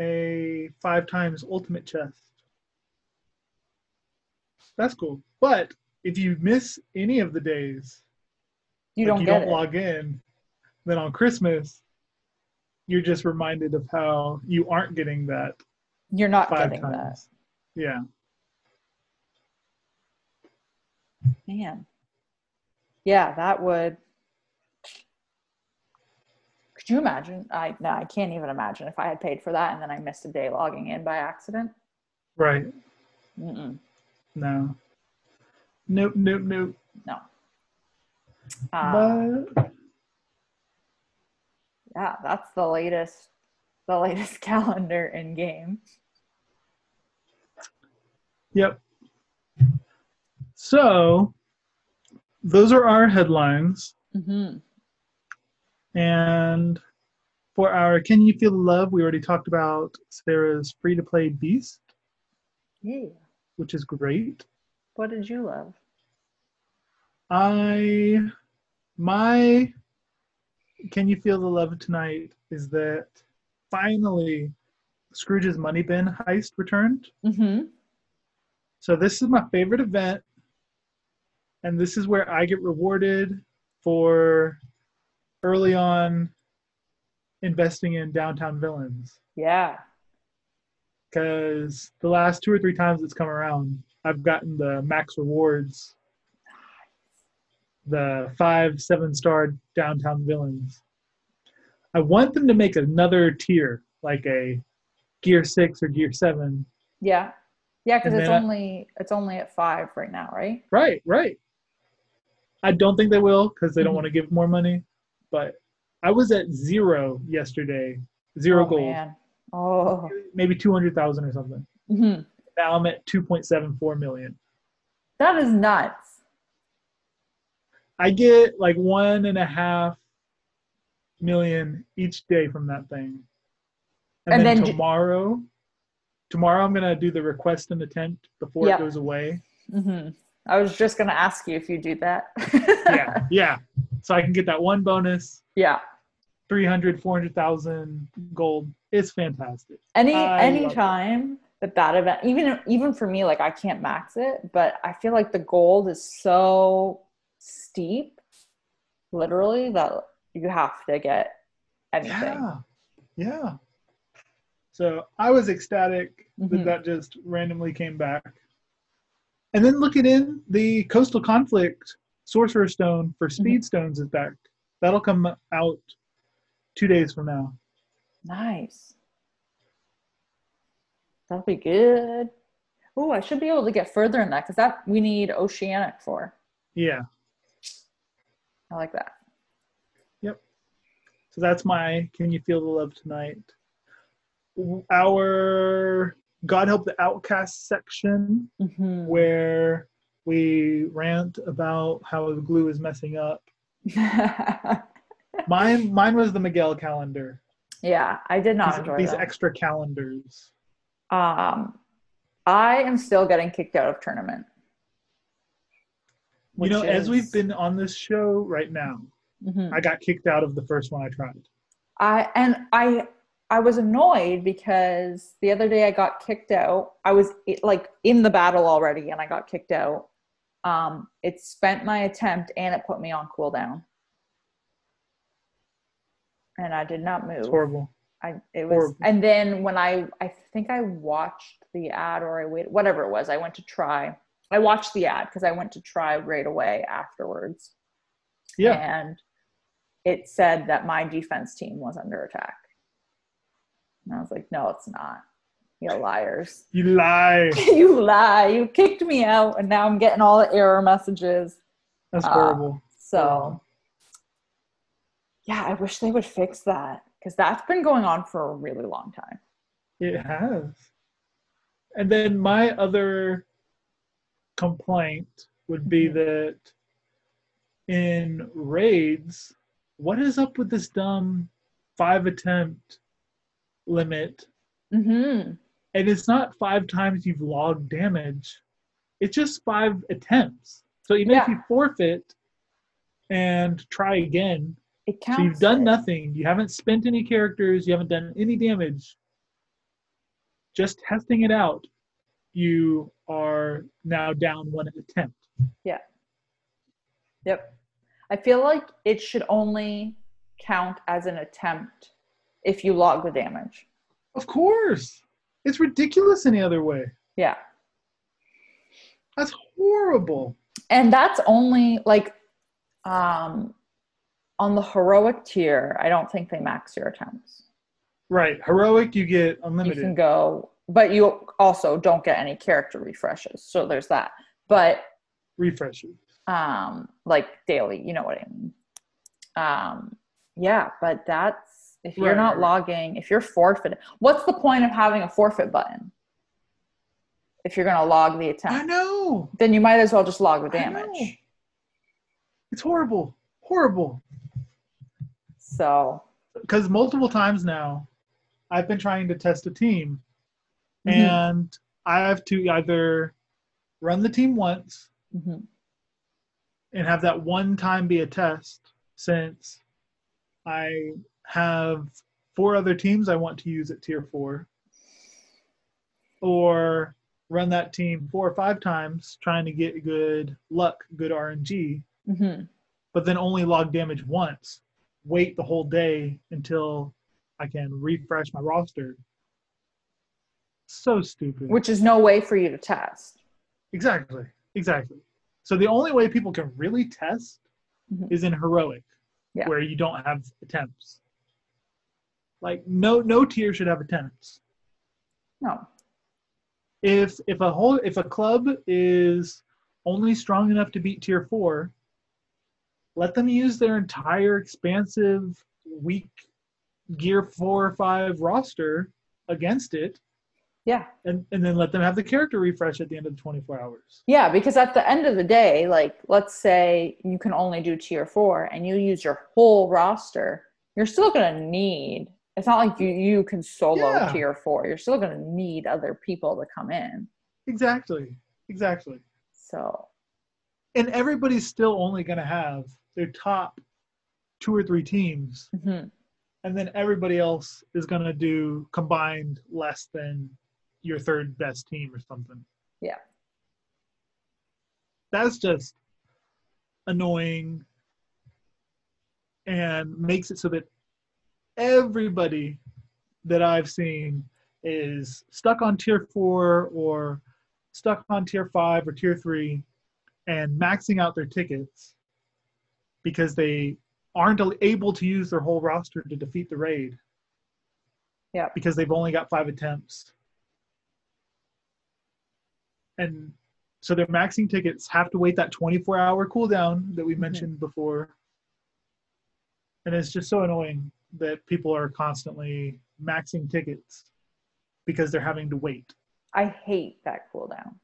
a five times ultimate chest. That's cool. But if you miss any of the days, You like don't you don't it. log in, then on Christmas, you're just reminded of how you aren't getting that You're not five getting times. Yeah. that. Man. Yeah, that would. Could you imagine? I no, I can't even imagine if I had paid for that and then I missed a day logging in by accident. Right. Mm-mm, No. Nope, nope, nope. no. Uh, but yeah, that's the latest, the latest calendar in game. Yep. So, those are our headlines. hmm And for our Can You Feel the Love, we already talked about Sarah's free to play Beast, Yeah. which is great. What did you love? I, my Can You Feel the Love tonight is that finally Scrooge's Money Bin heist returned. Mm-hmm. So this is my favorite event, and this is where I get rewarded for early on investing in downtown villains. Yeah. Because the last two or three times it's come around, I've gotten the max rewards, the five, seven star downtown villains. I want them to make another tier, like a Gear Six or Gear Seven. Yeah. Yeah, because it's then I- only it's only at five right now, right? Right, right. I don't think they will because they don't Mhm. want to give more money. But I was at zero yesterday, zero oh, gold, Man. Oh. maybe two hundred thousand or something. Mhm. Now I'm at two point seven four million. That is nuts. I get like one and a half million each day from that thing. And, And then, then tomorrow, tomorrow I'm gonna do the request and attempt before Yep. it goes away. hmm I was just gonna ask you if you do that. Yeah, yeah. So I can get that one bonus, yeah. 300, 400,000 gold. It's fantastic. Any I any time that that event, even even for me, like I can't max it, but I feel like the gold is so steep, literally, that you have to get anything. Yeah, yeah. So I was ecstatic that mm-hmm. that just randomly came back. And then looking in, the Coastal Conflict Sorcerer Stone for Mm-hmm. Speed Stones is back. That'll come out two days from now. Nice. That'll be good. Oh, I should be able to get further in that because that we need oceanic for. Yeah. I like that. Yep. So that's my Can You Feel the Love Tonight? Our God Help the Outcast section Mhm. where we rant about how the Glu is messing up. Mine, mine was the Miguel calendar. yeah, I did not These, enjoy these that. extra calendars. um, I am still getting kicked out of tournament. You know, which as we've been on this show right now, Mhm. I got kicked out of the first one I tried. I and I I was annoyed because the other day I got kicked out. I was like in the battle already and I got kicked out. Um, it spent my attempt and it put me on cooldown. And I did not move. It's horrible. I it was Horrible. and then when I I think I watched the ad or I waited whatever it was, I went to try. I watched the ad because I went to try right away afterwards. Yeah. And it said that my defense team was under attack. And I was like, no, it's not. You liars. You lie. you lie. You kicked me out and now I'm getting all the error messages. That's Uh, horrible. So yeah, I wish they would fix that because that's been going on for a really long time. It has. And then my other complaint would be Mhm. that in raids, what is up with this dumb five attempt limit? Mm-hmm. And it's not five times you've logged damage, it's just five attempts. So even if you forfeit and try again, It counts. so you've done it. nothing, you haven't spent any characters, you haven't done any damage, just testing it out, you are now down one attempt. Yeah. Yep. I feel like it should only count as an attempt if you log the damage. Of course. It's ridiculous any other way. Yeah. That's horrible. And that's only like um on the heroic tier, I don't think they max your attempts. Right. Heroic, you get unlimited. You can go, but you also don't get any character refreshes. So there's that. But refreshes. um like daily, you know what I mean. Um yeah, but that's if you're Right, not logging, if you're forfeiting, what's the point of having a forfeit button? If you're gonna log the attempt, I know. then you might as well just log the damage. It's horrible. Horrible. So Because multiple times now, I've been trying to test a team, Mhm. and I have to either run the team once mhm. and have that one time be a test since I have four other teams I want to use at tier four, or run that team four or five times trying to get good luck, good RNG, Mhm. but then only log damage once, wait the whole day until I can refresh my roster. So stupid. which is no way for you to test. Exactly. Exactly. So the only way people can really test Mhm. is in heroic, Yeah. where you don't have attempts. Like no no tier should have attempts. No. If if a whole if a club is only strong enough to beat tier four, let them use their entire expansive weak gear four or five roster against it Yeah. and, and then let them have the character refresh at the end of the 24 hours. Yeah, because at the end of the day, like let's say you can only do tier four and you use your whole roster, you're still gonna need it's not like you you can solo Yeah. tier four. You're still gonna need other people to come in. Exactly. Exactly. So and everybody's still only going to have their top two or three teams mhm. and then everybody else is going to do combined less than your third best team or something Yeah. that's just annoying and makes it so that everybody that i've seen is stuck on tier four or stuck on tier five or tier three and maxing out their tickets because they aren't able to use their whole roster to defeat the raid. Yeah. Because they've only got five attempts. And so their maxing tickets have to wait that 24 hour cooldown that we Mhm. mentioned before. And it's just so annoying that people are constantly maxing tickets because they're having to wait. I hate that cooldown.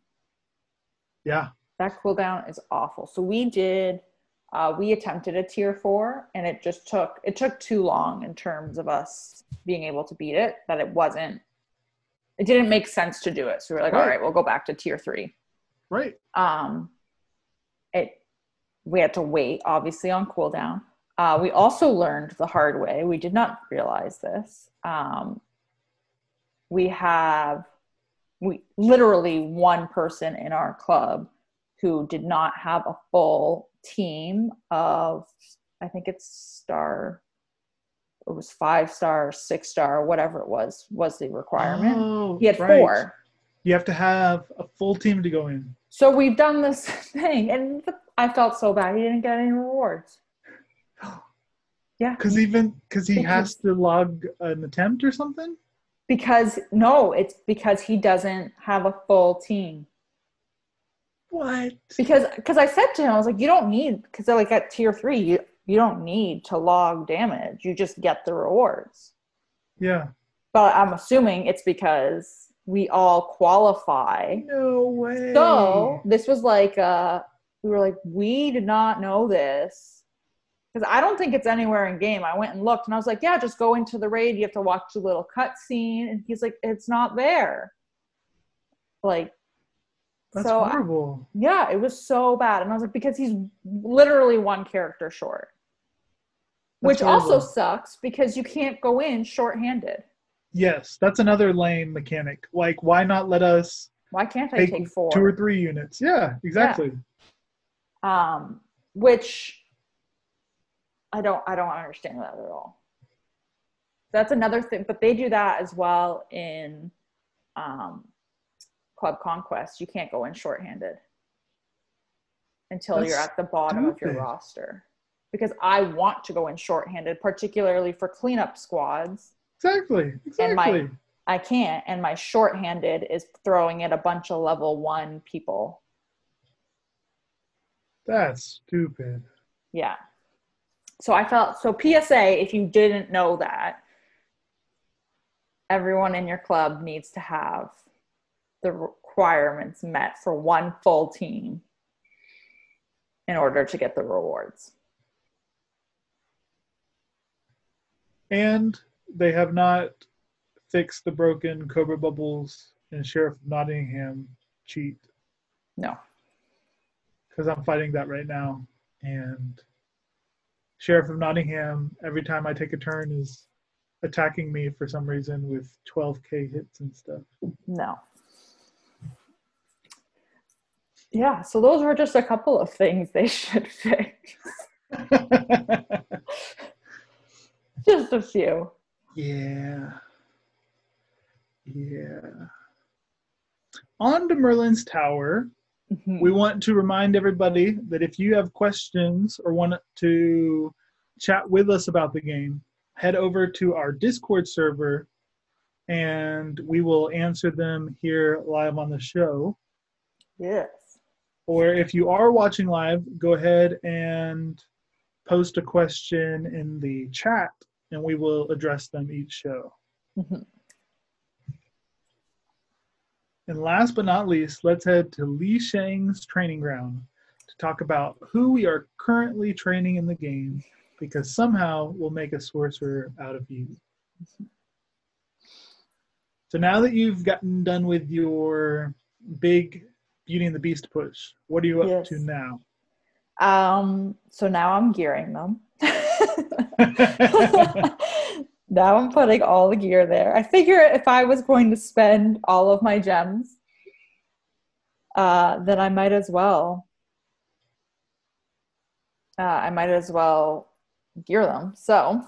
Yeah. That cooldown is awful. So we did uh, we attempted a tier four and it just took it took too long in terms of us being able to beat it that it wasn't it didn't make sense to do it. So we were like, all Right. right, we'll go back to tier three. Right. um it we had to wait obviously on cooldown uh, we also learned the hard way we did not realize this um, we have we literally one person in our club who did not have a full team of i think it's star it was five star six star whatever it was was the requirement Oh, he had right. four You have to have a full team to go in. So we've done this thing, and I felt so bad. He didn't get any rewards. Yeah, Because even because he has to log an attempt or something. because no, it's because he doesn't have a full team. What? Because because I said to him, I was like, you don't need because like at tier three, you you don't need to log damage. You just get the rewards. Yeah. But I'm assuming it's because we all qualify No way. So this was like uh we were like, we did not know this. Because I don't think it's anywhere in game. I went and looked and I was like, yeah, just go into the raid. You have to watch the little cutscene. And he's like, it's not there. Like, That's so I- horrible. yeah, it was so bad. And I was like, because he's literally one character short. That's Which also sucks because you can't go in shorthanded. Yes, that's another lame mechanic. Like, why not let us Why can't I take, take four? two or three units? Yeah, exactly. um, which I don't I don't understand that at all. That's another thing, but they do that as well in um, Club Conquest. You can't go in shorthanded until you're at the bottom of your roster. Because I want to go in shorthanded, particularly for cleanup squads. Exactly. And my- Exactly. I can't, and my shorthanded is throwing at a bunch of level one people. That's stupid. Yeah. So I felt so PSA, if you didn't know that, everyone in your club needs to have the requirements met for one full team in order to get the rewards. And they have not fixed the broken Cobra Bubbles and Sheriff Nottingham cheat No. because I'm fighting that right now. And Sheriff of Nottingham, every time I take a turn, is attacking me for some reason with 12k hits and stuff. No. Yeah, so those were just a couple of things they should fix. Just a few. yeah. Yeah. On to Merlin's Tower. Mhm. we want to remind everybody that if you have questions or want to chat with us about the game, head over to our Discord server and we will answer them here live on the show. Yes. Or if you are watching live, go ahead and post a question in the chat and we will address them each show. Mhm. And last but not least, let's head to Li Shang's training ground to talk about who we are currently training in the game because somehow we'll make a sorcerer out of you. So now that you've gotten done with your big Beauty and the Beast push, what are you up Yes. to now? Um, so now I'm gearing them. now I'm putting all the gear there. I figure if I was going to spend all of my gems, uh, then I might as well. Uh, I might as well gear them. So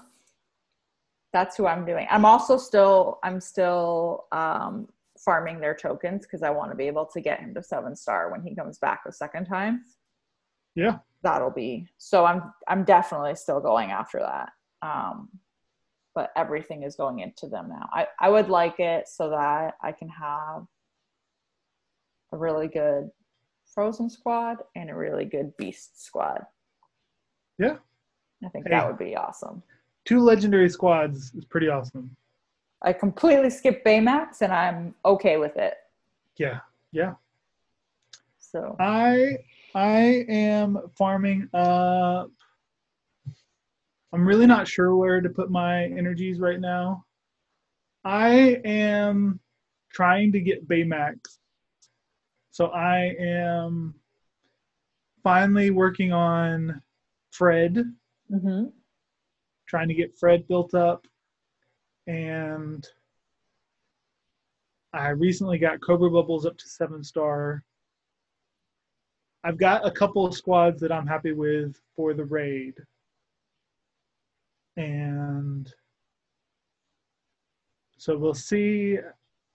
that's who I'm doing. I'm also still I'm still um, farming their tokens because I want to be able to get him to seven star when he comes back the second time yeah. that'll be so i'm i'm definitely still going after that um but everything is going into them now i i would like it so that i can have a really good frozen squad and a really good beast squad Yeah. i think Hey. that would be awesome Two legendary squads is pretty awesome. i completely skipped baymax and i'm okay with it Yeah. Yeah. so I I am farming up. I'm really not sure where to put my energies right now. I am trying to get Baymax. So I am finally working on Fred, mhm. trying to get Fred built up. And I recently got Cobra Bubbles up to seven star. I've got a couple of squads that I'm happy with for the raid. And so we'll see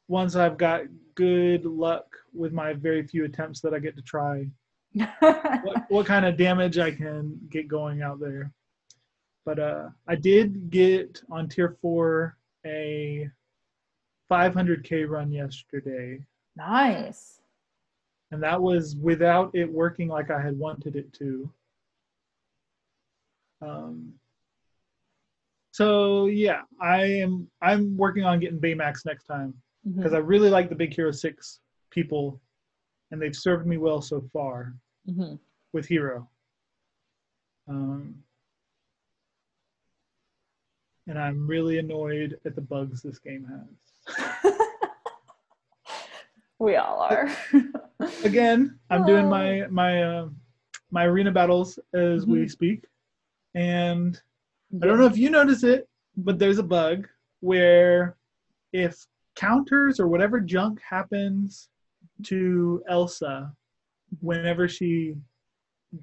once I've got good luck with my very few attempts that I get to try what, what kind of damage I can get going out there. But uh, I did get on tier four a 500k run yesterday, nice and that was without it working like I had wanted it to. Um, so yeah, I am I'm working on getting Baymax next time because I really like the Big Hero Six people, and they've served me well so far. Mhm. with Hero. Um, and I'm really annoyed at the bugs this game has. we all are. Again, I'm doing my my uh, my arena battles as we Mhm. speak, and I don't know if you notice it, but there's a bug where if counters or whatever junk happens to Elsa whenever she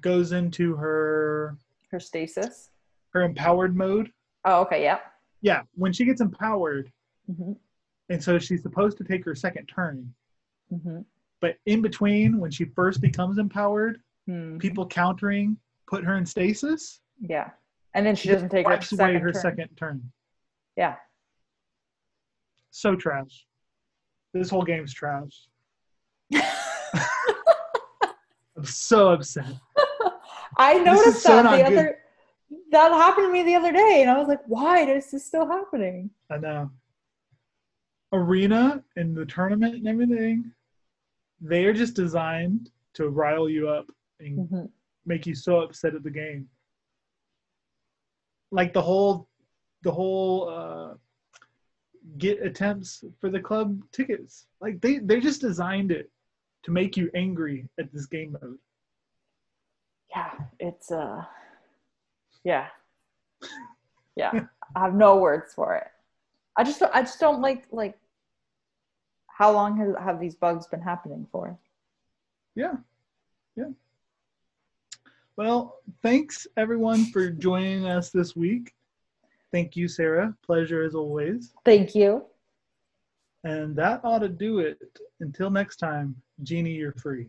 goes into her her stasis. her empowered mode, Oh, okay. Yeah. yeah, when she gets empowered, hmm and so she's supposed to take her second turn, hmm but in between when she first becomes empowered, Hmm. people countering put her in stasis, Yeah. And then she doesn't take her wipes away second her turn. second turn. Yeah. So trash. This whole game's trash. I'm so upset. I noticed that the good. other that happened to me the other day, and I was like, "Why is this still happening?" I know. Arena and the tournament and everything, they are just designed to rile you up and Mhm. make you so upset at the game. Like the whole, the whole uh, get attempts for the club tickets. Like they they just designed it to make you angry at this game mode. Yeah, it's uh, yeah, yeah. I have no words for it. I just don't, I just don't like like. How long has have these bugs been happening for? Yeah. Yeah. Well, thanks everyone for joining us this week. Thank you, Sarah. Pleasure as always. Thank you. And that ought to do it. Until next time, Genie, you're free.